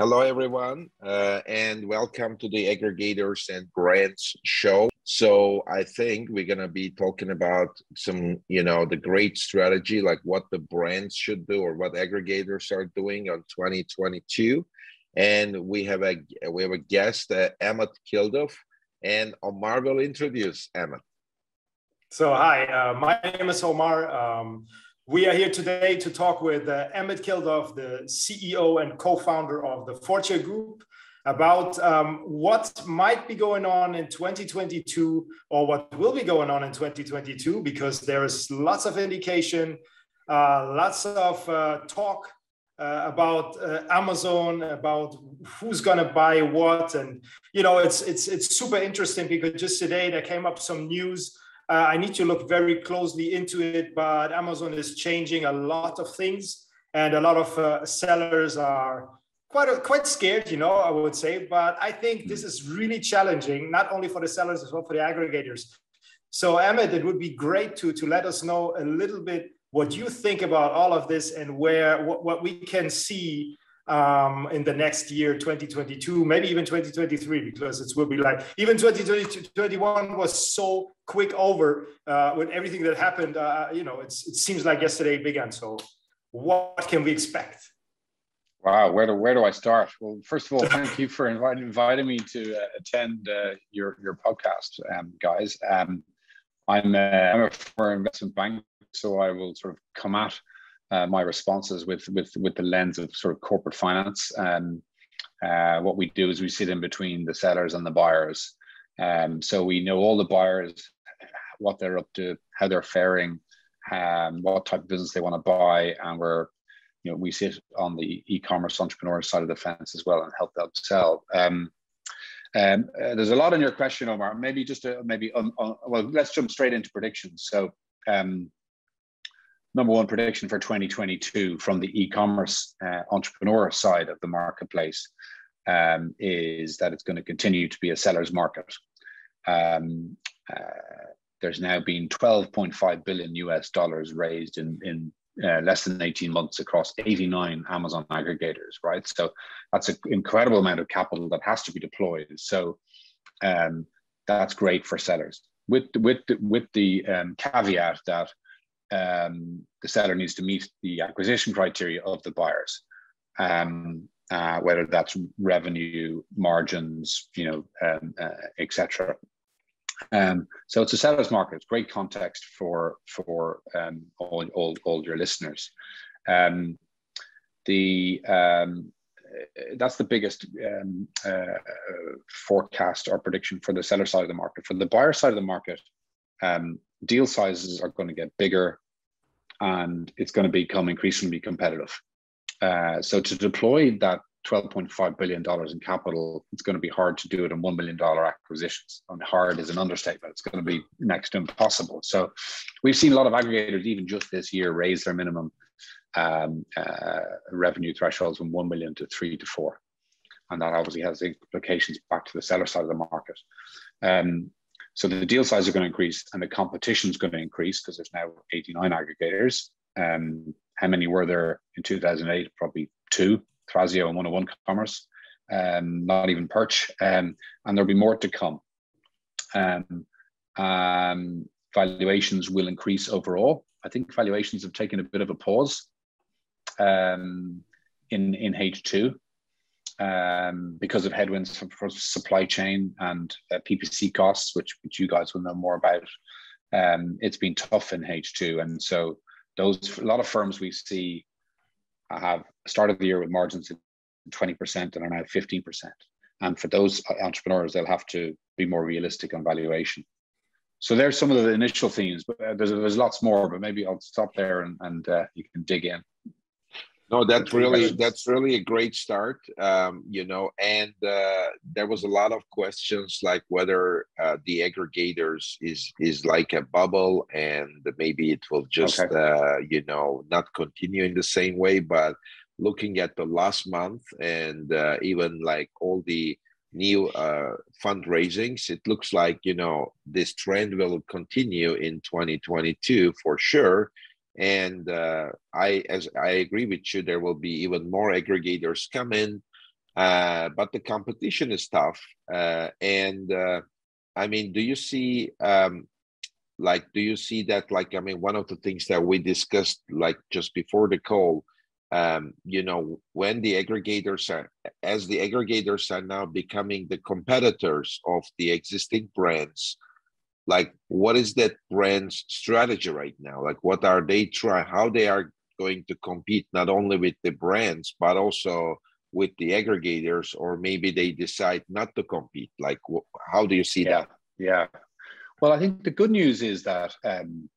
Hello, everyone, uh, and welcome to the Aggregators and Brands show. So, I think we're going to be talking about some, you know, the great strategy, like what the brands should do or what aggregators are doing on 2022. And we have a we have a guest, uh, Emmett Kilduff, and Omar will introduce Emmett. So, hi, uh, my name is Omar. Um, we are here today to talk with uh, Emmett Kilduff, the CEO and co-founder of the Fortia Group, about um, what might be going on in 2022 or what will be going on in 2022, because there is lots of indication, uh, lots of uh, talk uh, about uh, Amazon, about who's going to buy what, and you know, it's it's it's super interesting because just today there came up some news uh, I need to look very closely into it, but Amazon is changing a lot of things, and a lot of uh, sellers are quite quite scared, you know, I would say. But I think this is really challenging, not only for the sellers as well for the aggregators. So, Emmett, it would be great to to let us know a little bit what you think about all of this and where what, what we can see um, in the next year, 2022, maybe even 2023, because it will be like even 2021 was so quick over uh, with everything that happened. Uh, you know, it seems like yesterday it began. So, what can we expect? Wow, where do where do I start? Well, first of all, thank you for inviting inviting me to uh, attend uh, your your podcast, um, guys. Um, I'm uh, I'm a former investment bank, so I will sort of come at uh, my responses with with with the lens of sort of corporate finance. Um, uh, what we do is we sit in between the sellers and the buyers. Um, so we know all the buyers, what they're up to, how they're faring, um, what type of business they want to buy, and we're you know we sit on the e-commerce entrepreneur side of the fence as well and help them sell. Um, um, uh, there's a lot in your question, Omar. Maybe just maybe um, uh, well, let's jump straight into predictions. So um, number one prediction for 2022 from the e-commerce uh, entrepreneur side of the marketplace um, is that it's going to continue to be a seller's market. Um, uh, there's now been 12.5 billion US dollars raised in in uh, less than 18 months across 89 Amazon aggregators, right? So that's an incredible amount of capital that has to be deployed. So um, that's great for sellers. With with with the um, caveat that um, the seller needs to meet the acquisition criteria of the buyers, um, uh, whether that's revenue, margins, you know, um, uh, etc. Um, so it's a seller's market. It's great context for for um, all, all, all your listeners. Um, the that's the biggest uh, forecast or prediction for the seller side of the market. For the buyer side of the market, um, deal sizes are going to get bigger and it's going to become increasingly competitive. Uh, so to deploy that $12.5 billion in capital, it's going to be hard to do it in $1 million acquisitions. And hard is an understatement. It's going to be next to impossible. So we've seen a lot of aggregators, even just this year, raise their minimum um, uh, revenue thresholds from 1 million to three to four. And that obviously has implications back to the seller side of the market. Um, so the deal size are going to increase and the competition is going to increase because there's now 89 aggregators. Um, how many were there in 2008? Probably two, Thrasio and 101 Commerce, um, not even Perch. Um, and there'll be more to come. Um, um, valuations will increase overall. I think valuations have taken a bit of a pause um, in, in H2 um, because of headwinds for, for supply chain and uh, PPC costs, which, which you guys will know more about. Um, it's been tough in H2. And so those, a lot of firms we see have started the year with margins of 20% and are now 15%. And for those entrepreneurs, they'll have to be more realistic on valuation. So there's some of the initial themes, but uh, there's, there's lots more, but maybe I'll stop there and, and uh, you can dig in. No, that's really that's really a great start. Um, you know, and uh, there was a lot of questions like whether uh, the aggregators is is like a bubble, and maybe it will just okay. uh, you know not continue in the same way. But looking at the last month and uh, even like all the new uh, fundraisings, it looks like you know this trend will continue in 2022 for sure and uh, I, as I agree with you, there will be even more aggregators come in. uh, but the competition is tough. Uh, and uh, I mean, do you see, um, like, do you see that, like, I mean, one of the things that we discussed, like, just before the call, um, you know, when the aggregators are, as the aggregators are now becoming the competitors of the existing brands, like, what is that brand's strategy right now? Like, what are they trying, how they are going to compete not only with the brands, but also with the aggregators, or maybe they decide not to compete? Like, how do you see yeah, that? Yeah. Well, I think the good news is that um,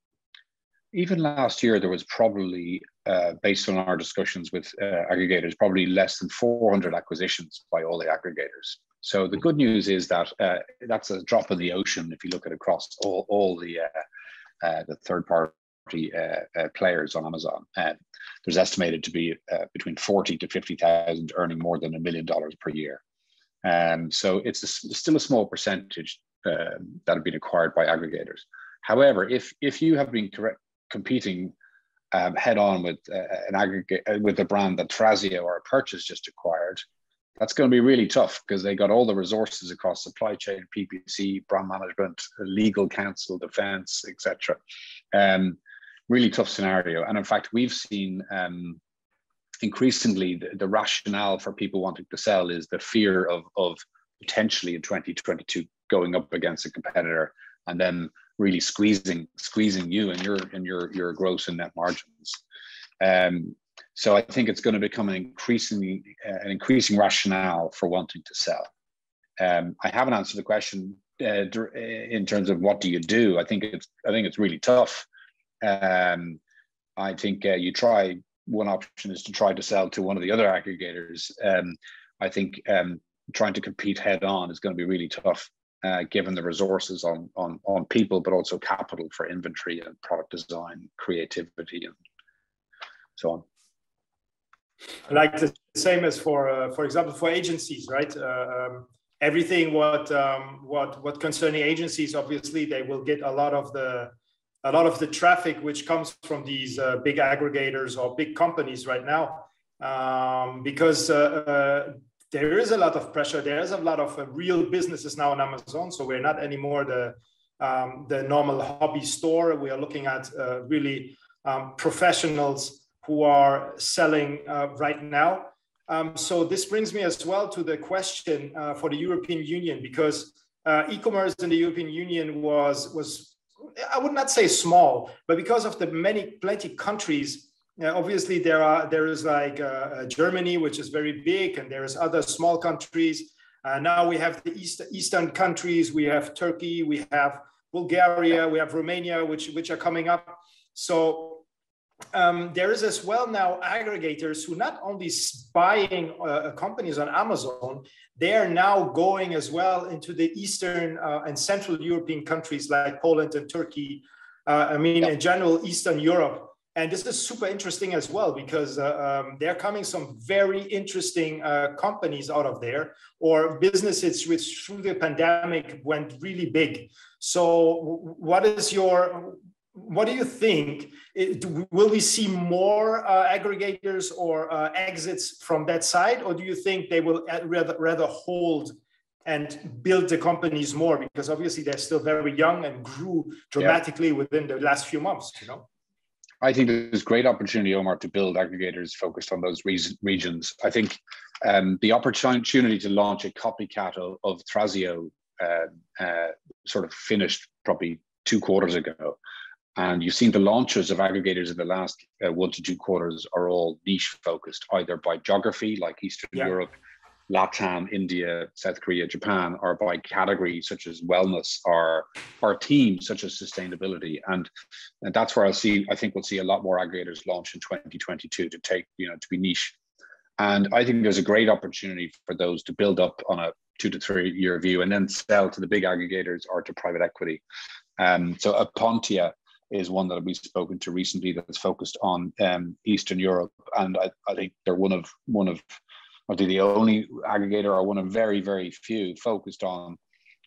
even last year, there was probably, uh, based on our discussions with uh, aggregators, probably less than 400 acquisitions by all the aggregators. So the good news is that uh, that's a drop in the ocean if you look at across all, all the uh, uh, the third party players on Amazon. there's estimated to be between 40 to 50,000 earning more than a million dollars per year. Um, so it's a, still a small percentage that have been acquired by aggregators. However, if if you have been correct, competing um, head on with uh, an aggregate uh, with a brand that Thrasio or a purchase just acquired, that's going to be really tough because they got all the resources across supply chain, PPC, brand management, legal counsel, defense, etc. Um, really tough scenario. And in fact, we've seen um, increasingly the, the, rationale for people wanting to sell is the fear of, of potentially in 2022 going up against a competitor and then really squeezing squeezing you and your and your your gross and net margins. Um, so I think it's going to become an increasingly uh, an increasing rationale for wanting to sell. Um, I haven't answered the question uh, in terms of what do you do. I think it's I think it's really tough. Um, I think uh, you try. One option is to try to sell to one of the other aggregators. Um, I think um, trying to compete head on is going to be really tough uh, given the resources on, on, on people, but also capital for inventory and product design, creativity, and so on. Like the same as for, uh, for example, for agencies, right? Uh, um, everything what um, what what concerning agencies, obviously, they will get a lot of the a lot of the traffic which comes from these uh, big aggregators or big companies right now, um, because uh, uh, there is a lot of pressure. There is a lot of uh, real businesses now on Amazon. So we're not anymore the um, the normal hobby store. We are looking at uh, really um, professionals who are selling uh, right now. Um, so this brings me as well to the question uh, for the European Union because uh, e-commerce in the European Union was was I would not say small, but because of the many plenty countries yeah, obviously there are there is like uh, uh, Germany, which is very big, and there is other small countries. Uh, now we have the east, eastern countries. We have Turkey, we have Bulgaria, we have Romania, which which are coming up. So um, there is as well now aggregators who not only buying uh, companies on Amazon, they are now going as well into the Eastern uh, and Central European countries like Poland and Turkey. Uh, I mean, in general, Eastern Europe and this is super interesting as well because uh, um, there are coming some very interesting uh, companies out of there or businesses which through the pandemic went really big. So what is your what do you think? It, will we see more uh, aggregators or uh, exits from that side? Or do you think they will uh, rather, rather hold and build the companies more? Because obviously they're still very young and grew dramatically yeah. within the last few months you know I think there's great opportunity, Omar, to build aggregators focused on those regions. I think um, the opportunity to launch a copycat of, of Thrasio uh, uh, sort of finished probably two quarters ago. And you've seen the launches of aggregators in the last uh, one to two quarters are all niche focused, either by geography, like Eastern yeah. Europe, Latam, India, South Korea, Japan, or by category such as wellness or or themes such as sustainability. And, and that's where I'll see, I think we'll see a lot more aggregators launch in 2022 to take, you know, to be niche. And I think there's a great opportunity for those to build up on a two to three year view and then sell to the big aggregators or to private equity. Um, so Apontia is one that we've spoken to recently that's focused on um, Eastern Europe, and I, I, think they're one of one of or the only aggregator or one of very very few focused on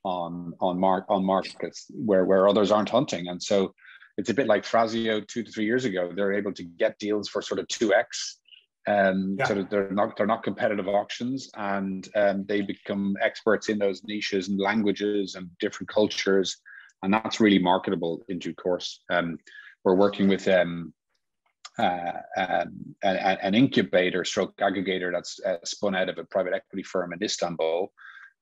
on on mark on markets where where others aren't hunting and so it's a bit like Thrasio two to three years ago they're able to get deals for sort of 2x Um, yeah. So they're not they're not competitive auctions, and um, they become experts in those niches and languages and different cultures, and that's really marketable in due course. Um, we're working with um, uh, um, an, an, incubator stroke aggregator that's uh, spun out of a private equity firm in Istanbul,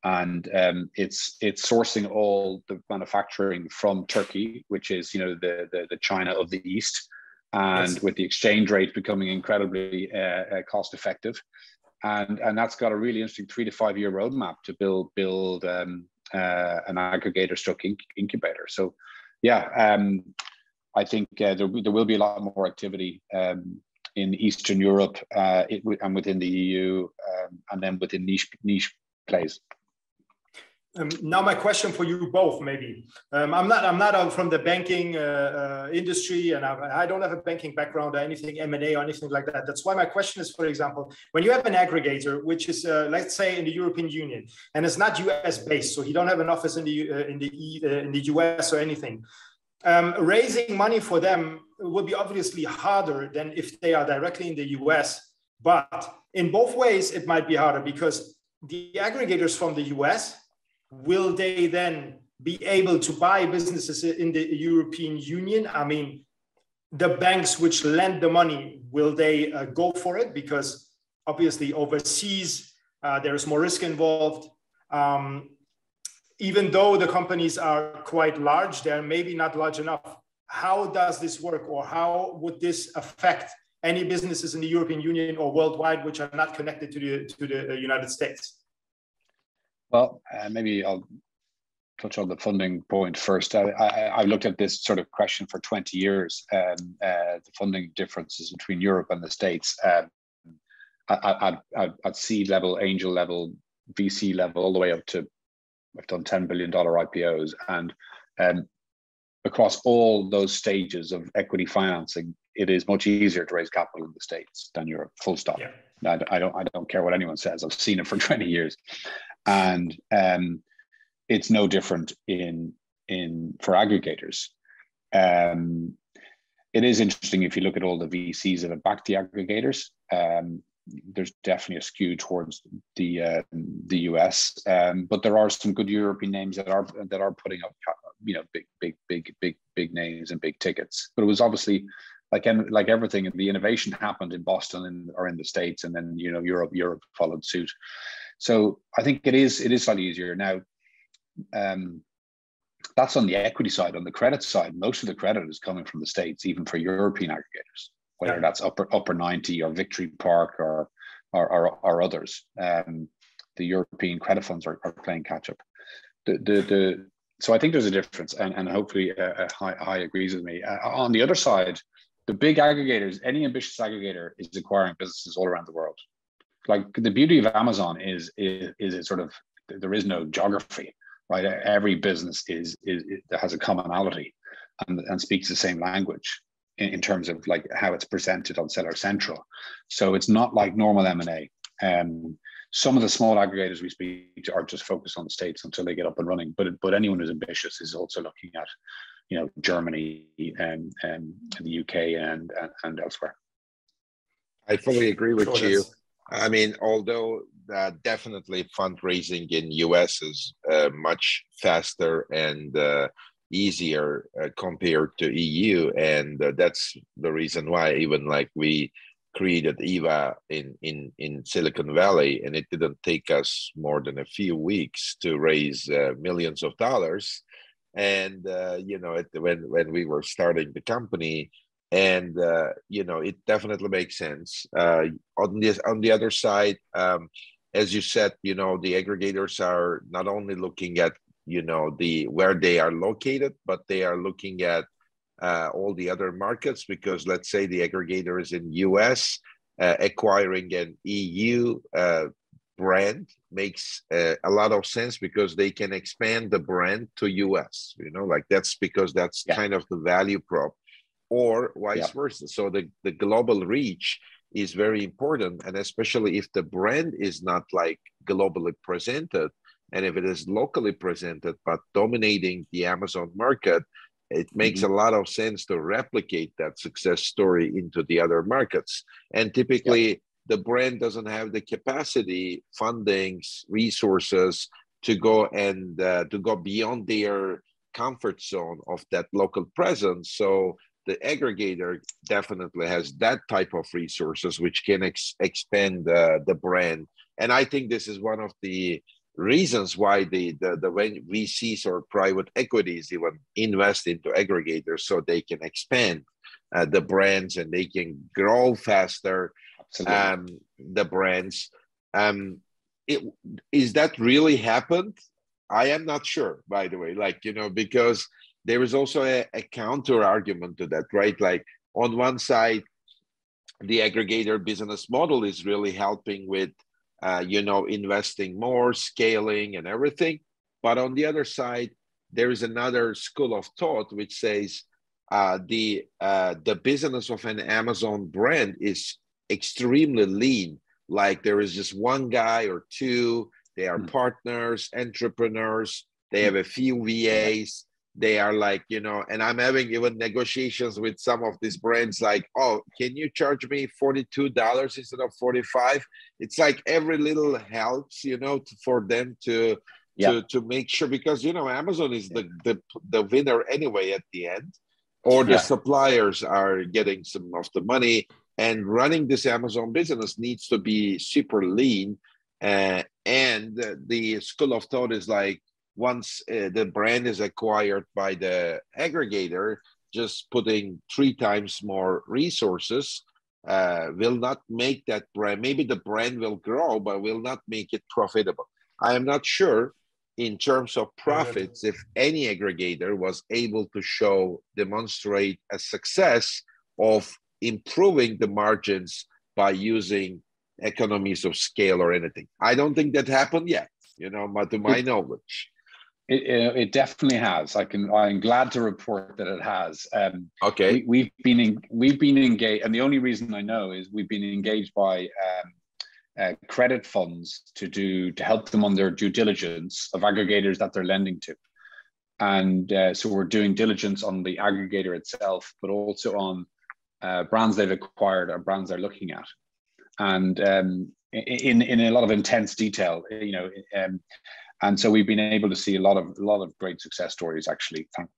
and um, it's it's sourcing all the manufacturing from Turkey, which is you know the the, the China of the East and yes. with the exchange rate becoming incredibly uh, uh, cost effective. And, and that's got a really interesting three to five year roadmap to build build um, uh, an aggregator stroke inc- incubator. So, yeah, um, I think uh, there, there will be a lot more activity um, in Eastern Europe uh, it, and within the EU, um, and then within niche niche plays. Um, now my question for you both, maybe. Um, I'm not. I'm not uh, from the banking uh, uh, industry, and I, I, don't have a banking background or anything M and A or anything like that. That's why my question is, for example, when you have an aggregator, which is, uh, let's say, in the European Union, and it's not U.S. based, so he don't have an office in the uh, in the in the U.S. or anything. Um, raising money for them will be obviously harder than if they are directly in the U.S. But in both ways, it might be harder because the aggregators from the U.S will they then be able to buy businesses in the European Union? I mean, the banks which lend the money, will they uh, go for it? Because obviously, overseas, uh, there is more risk involved. Um, even though the companies are quite large, they're maybe not large enough. How does this work, or how would this affect any businesses in the European Union or worldwide which are not connected to the, to the uh, United States? Well, uh, maybe I'll touch on the funding point first. I, I, have looked at this sort of question for 20 years, um, uh, the funding differences between Europe and the States um, at, at, at seed level, angel level, VC level, all the way up to, I've done $10 billion IPOs. And um, across all those stages of equity financing, it is much easier to raise capital in the States than Europe, full stop. Yeah. I, I, don't, I don't care what anyone says. I've seen it for 20 years and um, it's no different in in for aggregators. Um, it is interesting if you look at all the VCs that have backed the aggregators. Um, there's definitely a skew towards the uh, the US, um, but there are some good European names that are that are putting up, you know, big big big big big names and big tickets. But it was obviously like like everything, the innovation happened in Boston and, or in the states, and then you know Europe Europe followed suit. So I think it is it is slightly easier now. Um, that's on the equity side. On the credit side, most of the credit is coming from the states, even for European aggregators, whether yeah. that's upper upper ninety or Victory Park or or, or, or others. Um, the European credit funds are, are playing catch up. The, the, the, so I think there's a difference, and, and hopefully uh, uh Hai, Hai agrees with me. Uh, on the other side, the big aggregators, any ambitious aggregator is acquiring businesses all around the world like the beauty of Amazon is is is it sort of there is no geography, right? Every business is is, has a commonality and, and speaks the same language in, in, terms of like how it's presented on Seller Central. So it's not like normal M and A. Um, some of the small aggregators we speak to are just focused on the states until they get up and running. But but anyone who's ambitious is also looking at, you know, Germany and and, and the UK and, and, and elsewhere. I fully agree with sure, you. I mean, although uh, definitely fundraising in US is uh, much faster and uh, easier uh, compared to EU, and uh, that's the reason why even like we created Eva in in in Silicon Valley, and it didn't take us more than a few weeks to raise uh, millions of dollars. And you know, it, when when we were starting the company, and uh, you know it definitely makes sense. Uh, on the on the other side, um, as you said, you know the aggregators are not only looking at you know the where they are located, but they are looking at uh, all the other markets because let's say the aggregator is in US, uh, acquiring an EU uh, brand makes uh, a lot of sense because they can expand the brand to US. You know, like that's because that's yeah. kind of the value prop or vice yeah. versa. So the, the global reach is very important. And especially if the brand is not like globally presented, and if it is locally presented but dominating the Amazon market, it makes mm-hmm. a lot of sense to replicate that success story into the other markets. And typically, the brand doesn't have the capacity, fundings, resources to go and uh, to go beyond their comfort zone of that local presence. So the aggregator definitely has that type of resources which can ex- expand uh, the brand. And I think this is one of the reasons why the, the, the when VCs or private equities even invest into aggregators so they can expand uh, the brands and they can grow faster um, the brands. Um, it, is that really happened? I am not sure, by the way, like, you know, because there is also a, a counter argument to that, right? Like, on one side, the aggregator business model is really helping with, uh, you know, investing more, scaling, and everything. But on the other side, there is another school of thought which says uh, the uh, the business of an Amazon brand is extremely lean. Like there is just one guy or two. They are mm. partners, entrepreneurs. They have a few VAs. They are like, you know, and I'm having even negotiations with some of these brands like, oh, can you charge me $42 instead of 45? It's like every little helps, you know, to, for them to yeah. to to make sure because you know Amazon is the the, the winner anyway at the end or the yeah. suppliers are getting some of the money and running this amazon business needs to be super lean uh, and the school of thought is like once uh, the brand is acquired by the aggregator just putting three times more resources uh, will not make that brand maybe the brand will grow but will not make it profitable. I am not sure in terms of profits if any aggregator was able to show demonstrate a success of improving the margins by using economies of scale or anything. I don't think that happened yet you know but to my knowledge it, it, definitely has. I can. I'm glad to report that it has. Um, okay. We, have been in, we've been engaged, and the only reason I know is we've been engaged by um, uh, credit funds to do to help them on their due diligence of aggregators that they're lending to and uh, so we're doing diligence on the aggregator itself but also on uh, brands they've acquired or brands they're looking at and um, in in a lot of intense detail you know um, and so we've been able to see a lot of a lot of great success stories actually thank,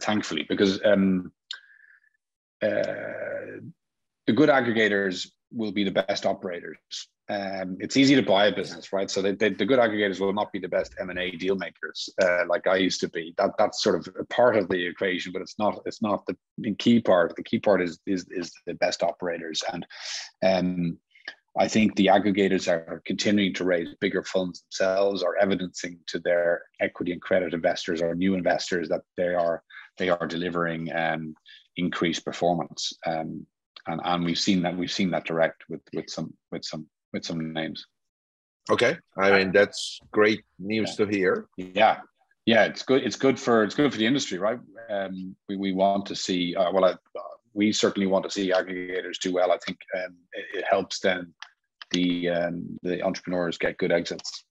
thankfully because um, uh, the good aggregators will be the best operators um, it's easy to buy a business, right? So they, they, the good aggregators will not be the best M and A deal makers, uh, like I used to be. That that's sort of a part of the equation, but it's not. It's not the key part. The key part is is is the best operators, and um, I think the aggregators are continuing to raise bigger funds themselves, are evidencing to their equity and credit investors or new investors that they are they are delivering um, increased performance. Um, and, and we've seen that we've seen that direct with with some with some with some names. Okay, I mean that's great news yeah. to hear. Yeah, yeah, it's good. It's good for it's good for the industry, right? Um, we, we want to see. Uh, well, I, we certainly want to see aggregators do well. I think um, it, it, helps then the um, the entrepreneurs get good exits.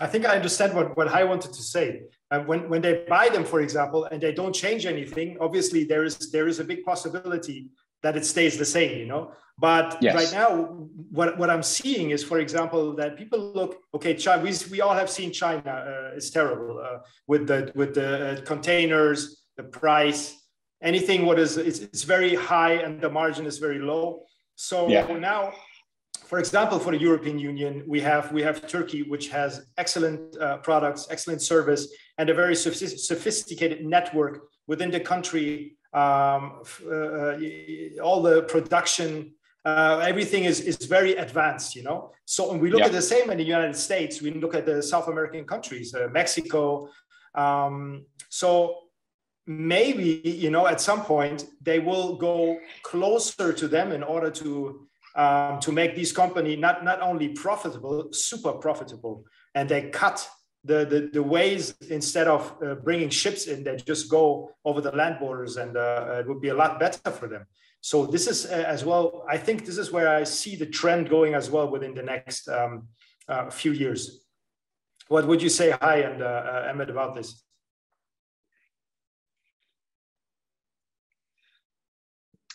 I think I understand what, what I wanted to say. Uh, when, when they buy them, for example, and they don't change anything, obviously there is there is a big possibility that it stays the same, you know. But yes. right now, what, what I'm seeing is, for example, that people look okay. China, we, we all have seen China. Uh, it's terrible uh, with the with the uh, containers, the price, anything. What is it's, it's very high and the margin is very low. So yeah. now, for example, for the European Union, we have we have Turkey, which has excellent uh, products, excellent service, and a very sophisticated network within the country um, uh, all the production uh, everything is, is very advanced, you know. So when we look yeah. at the same in the United States, we look at the South American countries, uh, Mexico. Um, so maybe, you know, at some point they will go closer to them in order to um, to make these company not not only profitable, super profitable, and they cut the, the, the ways instead of uh, bringing ships in, they just go over the land borders and uh, it would be a lot better for them. So this is uh, as well, I think this is where I see the trend going as well within the next um, uh, few years. What would you say, Hai and uh, uh, Emmett, about this?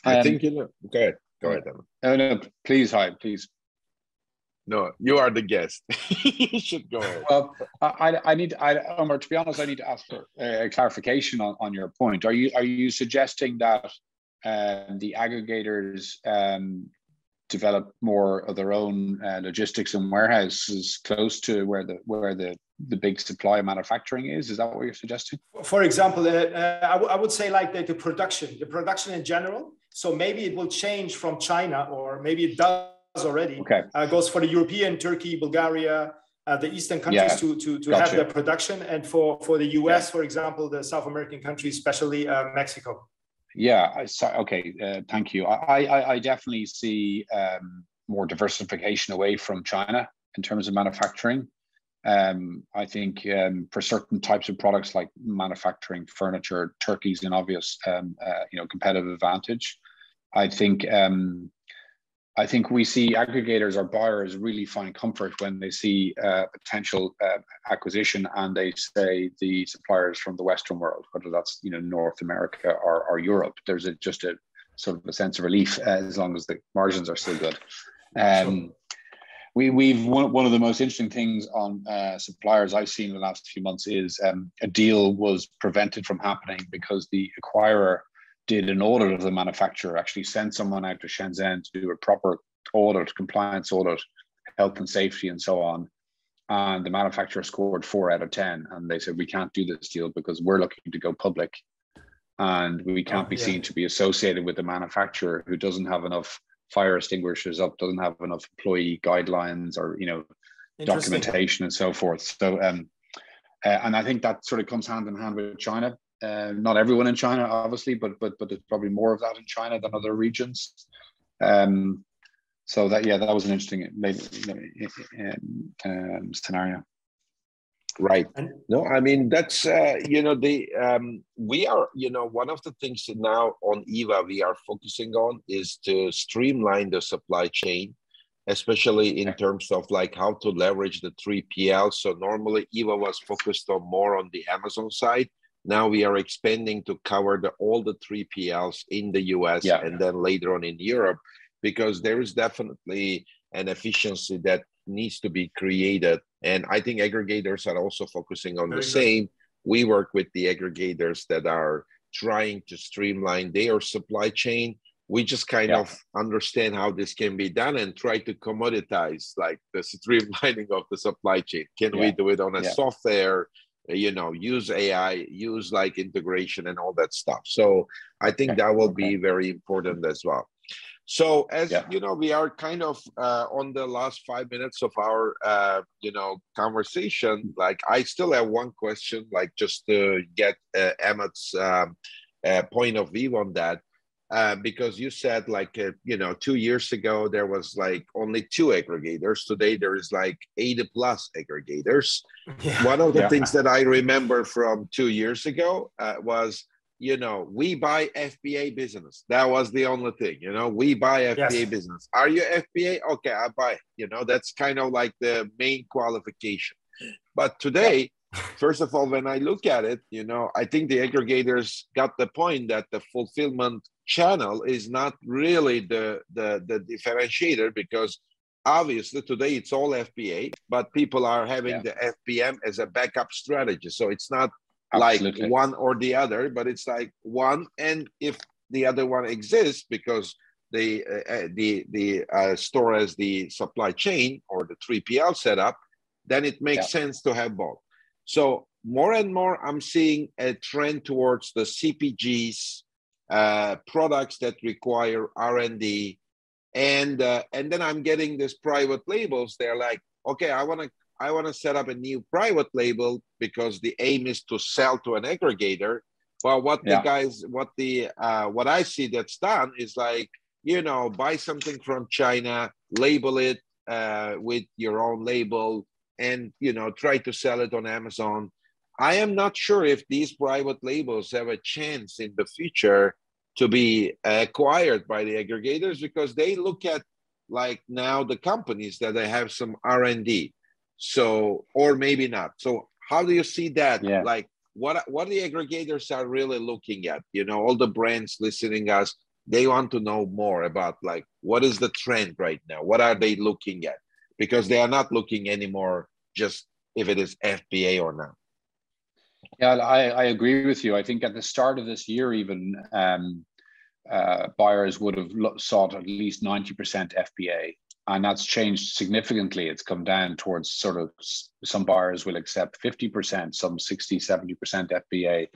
I um, think, you know, go ahead. Go ahead, Emma. No, no, please, Hai, please. No, you are the guest. you should go ahead. Well, I, I need, I, Omar, to be honest, I need to ask for a clarification on, on your point. Are you are you suggesting that um, the aggregators um, develop more of their own uh, logistics and warehouses close to where the where the the big supply of manufacturing is? Is that what you're suggesting? For example, uh, uh, I, would say like the, the production, the production in general. So maybe it will change from China, or maybe it does already. Okay. Uh, goes for the European, Turkey, Bulgaria, uh, the Eastern countries yeah. to, to, to gotcha. have their production. And for, for the US, yeah. for example, the South American countries, especially uh, Mexico. Yeah, so, okay, uh, thank you. I, I, I definitely see um, more diversification away from China in terms of manufacturing. Um, I think um, for certain types of products like manufacturing furniture, Turkey's an obvious, um, uh, you know, competitive advantage. I think um, I think we see aggregators or buyers really find comfort when they see uh, potential uh, acquisition and they say the suppliers from the Western world, whether that's you know North America or, or Europe. There's a, just a sort of a sense of relief uh, as long as the margins are still good. Um, we, we've one, one of the most interesting things on uh, suppliers I've seen in the last few months is um, a deal was prevented from happening because the acquirer did an audit of the manufacturer, actually sent someone out to Shenzhen to do a proper audit, compliance audit, health and safety, and so on. And the manufacturer scored four out of 10. And they said, we can't do this deal because we're looking to go public. And we can't oh, be yeah. seen to be associated with the manufacturer who doesn't have enough fire extinguishers up, doesn't have enough employee guidelines or, you know, documentation and so forth. So, um, uh, and I think that sort of comes hand in hand with China. Uh, not everyone in China, obviously, but but but there's probably more of that in China than other regions. Um, so that yeah, that was an interesting um, um, scenario. Right. No, I mean that's uh, you know the um, we are you know one of the things that now on Eva we are focusing on is to streamline the supply chain, especially in terms of like how to leverage the three PL. So normally Eva was focused on more on the Amazon side now we are expanding to cover the, all the 3PLs in the US yeah. and then later on in Europe, because there is definitely an efficiency that needs to be created. And I think aggregators are also focusing on Very the good. same. We work with the aggregators that are trying to streamline their supply chain. We just kind yeah. of understand how this can be done and try to commoditize like the streamlining of the supply chain. Can yeah. we do it on a software? You know use ai use like integration and all that stuff so i think okay. that will okay. be very important as well so as yeah. you know we are kind of uh, on the last five minutes of our uh, you know conversation like i still have one question like just to get uh, emmett's um, uh, point of view on that uh, because you said like uh, you know two years ago there was like only two aggregators. Today there is like 80 plus aggregators. Yeah. one of the yeah. things that i remember from two years ago uh, was you know we buy fba business. That was the only thing you know? We buy fba yes. business. Are you fba okay i buy you know? That's kind of like the main qualification. But today first of all when i look at it you know i think the aggregators got the point that the fulfillment channel is not really the, the, the differentiator because obviously today it's all FBA, but people are having yeah. the FBM as a backup strategy. So it's not Absolutely. like one or the other, but it's like one. And if the other one exists because the uh, uh the the uh, store as the supply chain or the 3PL setup, then it makes yeah. sense to have both. So more and more, I'm seeing a trend towards the CPGs uh, products that require R&D, and uh, and then I'm getting these private labels. They're like, okay, I want to I want to set up a new private label because the aim is to sell to an aggregator. Well, what yeah. the guys, what the uh, what I see that's done is like, you know, buy something from China, label it uh, with your own label, and you know, try to sell it on Amazon I am not sure if these private labels have a chance in the future to be acquired by the aggregators because they look at like now the companies that they have some R&D. So or maybe not. So how do you see that? Yeah. Like what what the aggregators are really looking at? You know, all the brands listening us, they want to know more about like what is the trend right now what are they looking at because they are not looking anymore just if it is fba or not yeah i, I agree with you. I think at the start of this year even um, uh, buyers would have sought at least 90% fba and that's changed significantly. It's come down towards sort of some buyers will accept 50% some 60 70% fba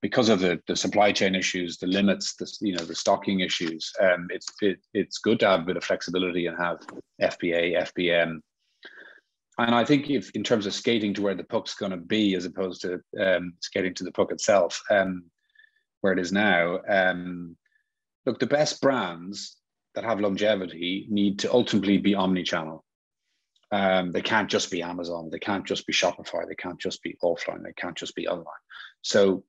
because of the, the supply chain issues, the limits, the you know the stocking issues, um, it's it, it's good to have a bit of flexibility and have FBA, FBM, and I think if in terms of skating to where the puck's going to be, as opposed to um, skating to the puck itself, um, where it is now, um, look, the best brands that have longevity need to ultimately be omni-channel. Um, they can't just be Amazon. They can't just be Shopify. They can't just be offline. They can't just be online. So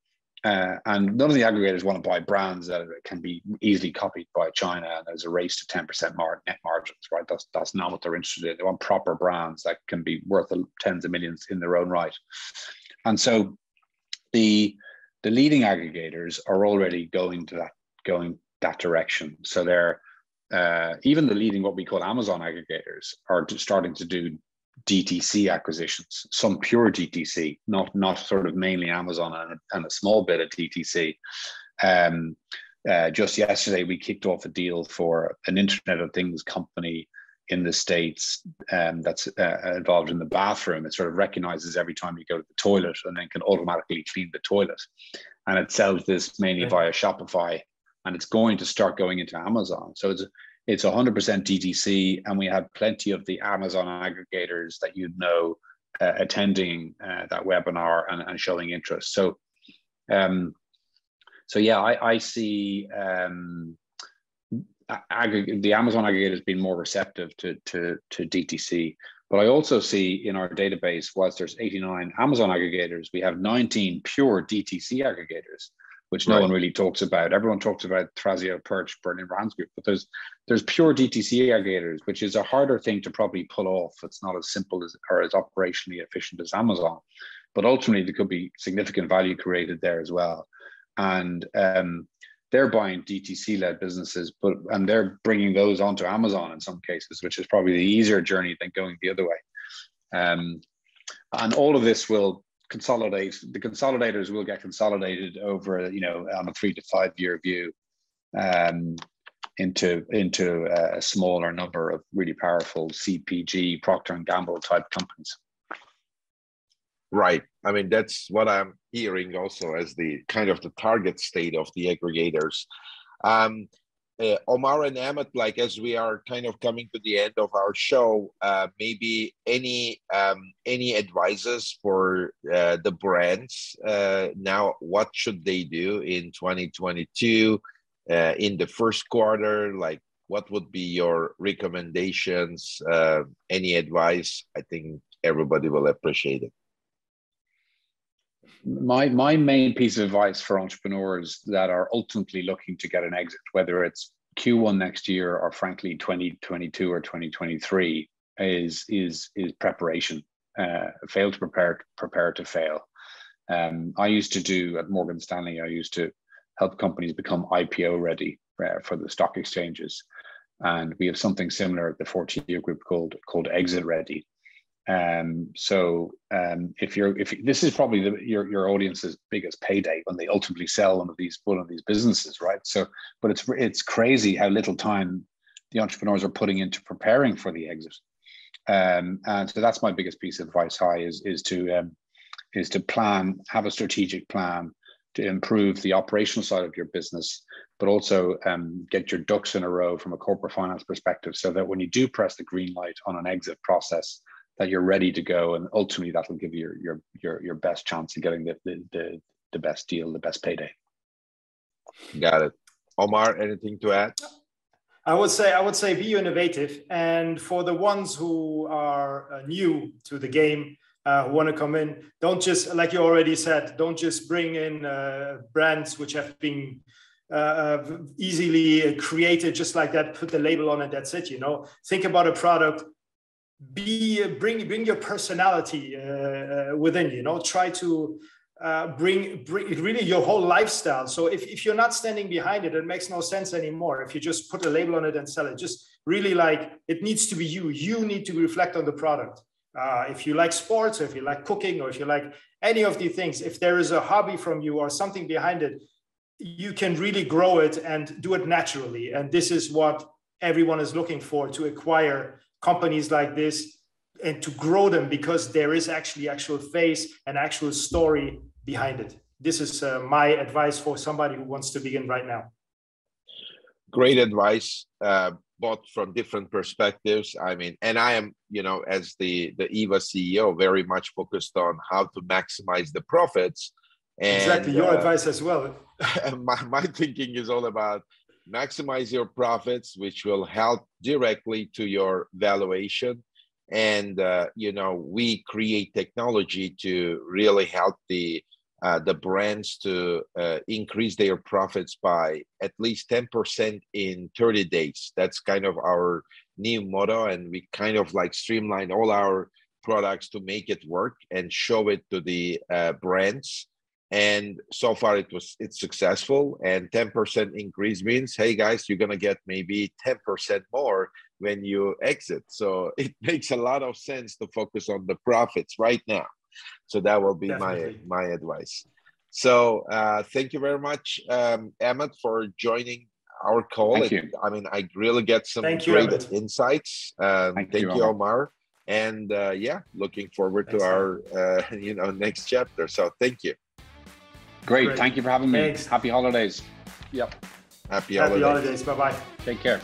uh, and none of the aggregators want to buy brands that can be easily copied by China. And there's a race to 10% mar- net margins, right? That's, that's not what they're interested in. They want proper brands that can be worth tens of millions in their own right. And so the, the leading aggregators are already going to that, going that direction. So they're, uh, even the leading what we call Amazon aggregators are starting to do DTC acquisitions, some pure DTC, not not sort of mainly Amazon and a, and a small bit of DTC. Um, uh, just yesterday, we kicked off a deal for an Internet of Things company in the states um, that's uh, involved in the bathroom. It sort of recognizes every time you go to the toilet and then can automatically clean the toilet. And it sells this mainly via Shopify, and it's going to start going into Amazon. So it's it's 100% DTC, and we had plenty of the Amazon aggregators that you'd know uh, attending uh, that webinar and, and, showing interest. So, um, so yeah, I, I see um, the Amazon aggregator has been more receptive to, to, to DTC. But I also see in our database, whilst there's 89 Amazon aggregators, we have 19 pure DTC aggregators which no right. one really talks about. Everyone talks about Thrasio, Perch, Berlin Brands Group, but there's there's pure DTC aggregators, which is a harder thing to probably pull off. It's not as simple as or as operationally efficient as Amazon, but ultimately there could be significant value created there as well. And um, they're buying DTC led businesses, but and they're bringing those onto Amazon in some cases, which is probably the easier journey than going the other way. Um, and all of this will consolidate the consolidators will get consolidated over you know on a three to five year view um, into into a smaller number of really powerful cpg procter and gamble type companies. Right. I mean that's what i'm hearing also as the kind of the target state of the aggregators. Um, uh, Omar and Emmett, like as we are kind of coming to the end of our show, uh, maybe any um, any advices for uh, the brands uh, now? What should they do in 2022 uh, in the first quarter? Like, what would be your recommendations? Uh, any advice? I think everybody will appreciate it my my main piece of advice for entrepreneurs that are ultimately looking to get an exit, whether it's Q1 next year or frankly 2022 or 2023, is is is preparation. Uh, fail to prepare, prepare to fail. Um, I used to do at Morgan Stanley. I used to help companies become IPO ready uh, for the stock exchanges, and we have something similar at the Fortia Group called called Exit Ready, um, so um, if you're if this is probably the, your your audience's biggest payday when they ultimately sell one of these one of these businesses, right? So, but it's it's crazy how little time the entrepreneurs are putting into preparing for the exit. Um, and so that's my biggest piece of advice. High is is to um, is to plan, have a strategic plan to improve the operational side of your business, but also um, get your ducks in a row from a corporate finance perspective, so that when you do press the green light on an exit process, that you're ready to go, and ultimately that will give you your your your, your best chance of getting the, the the the best deal, the best payday. Got it. Omar, anything to add? I would say I would say be innovative, and for the ones who are uh, new to the game, uh, who want to come in, don't just like you already said, don't just bring in uh, brands which have been uh, uh easily created just like that. Put the label on it. That's it. You know, think about a product be bring bring your personality uh, uh, within you know try to uh, bring, bring really your whole lifestyle. So if, if you're not standing behind it, it makes no sense anymore. If you just put a label on it and sell it, just really like it needs to be you. You need to reflect on the product. Uh, if you like sports, or if you like cooking, or if you like any of these things, if there is a hobby from you or something behind it, you can really grow it and do it naturally. And this is what everyone is looking for to acquire companies like this and to grow them because there is actually actual face and actual story behind it. This is uh, my advice for somebody who wants to begin right now. Great advice, uh, both from different perspectives. I mean, and I am, you know, as the the Eva CEO, very much focused on how to maximize the profits. And, exactly, your uh, advice as well. my my thinking is all about maximize your profits, which will help directly to your valuation. And uh, you know we create technology to really help the uh, the brands to uh, increase their profits by at least 10% in 30 days. That's kind of our new motto and we kind of like streamline all our products to make it work and show it to the uh, brands and so far it was it's successful and 10% increase means hey guys you're going to get maybe 10% more when you exit. So it makes a lot of sense to focus on the profits right now. So that will be Definitely. my my advice. So uh, thank you very much, um, Emmett, for joining our call. Thank you. I mean, I really get some thank great you, insights. Um, thank, thank, you, Omar. Omar. And uh, yeah, looking forward Thanks, to our uh, you know next chapter. So thank you. Great. Great. Thank you for having me. Thanks. Happy holidays. Yep. Happy, Happy holidays. holidays. Bye bye. Take care.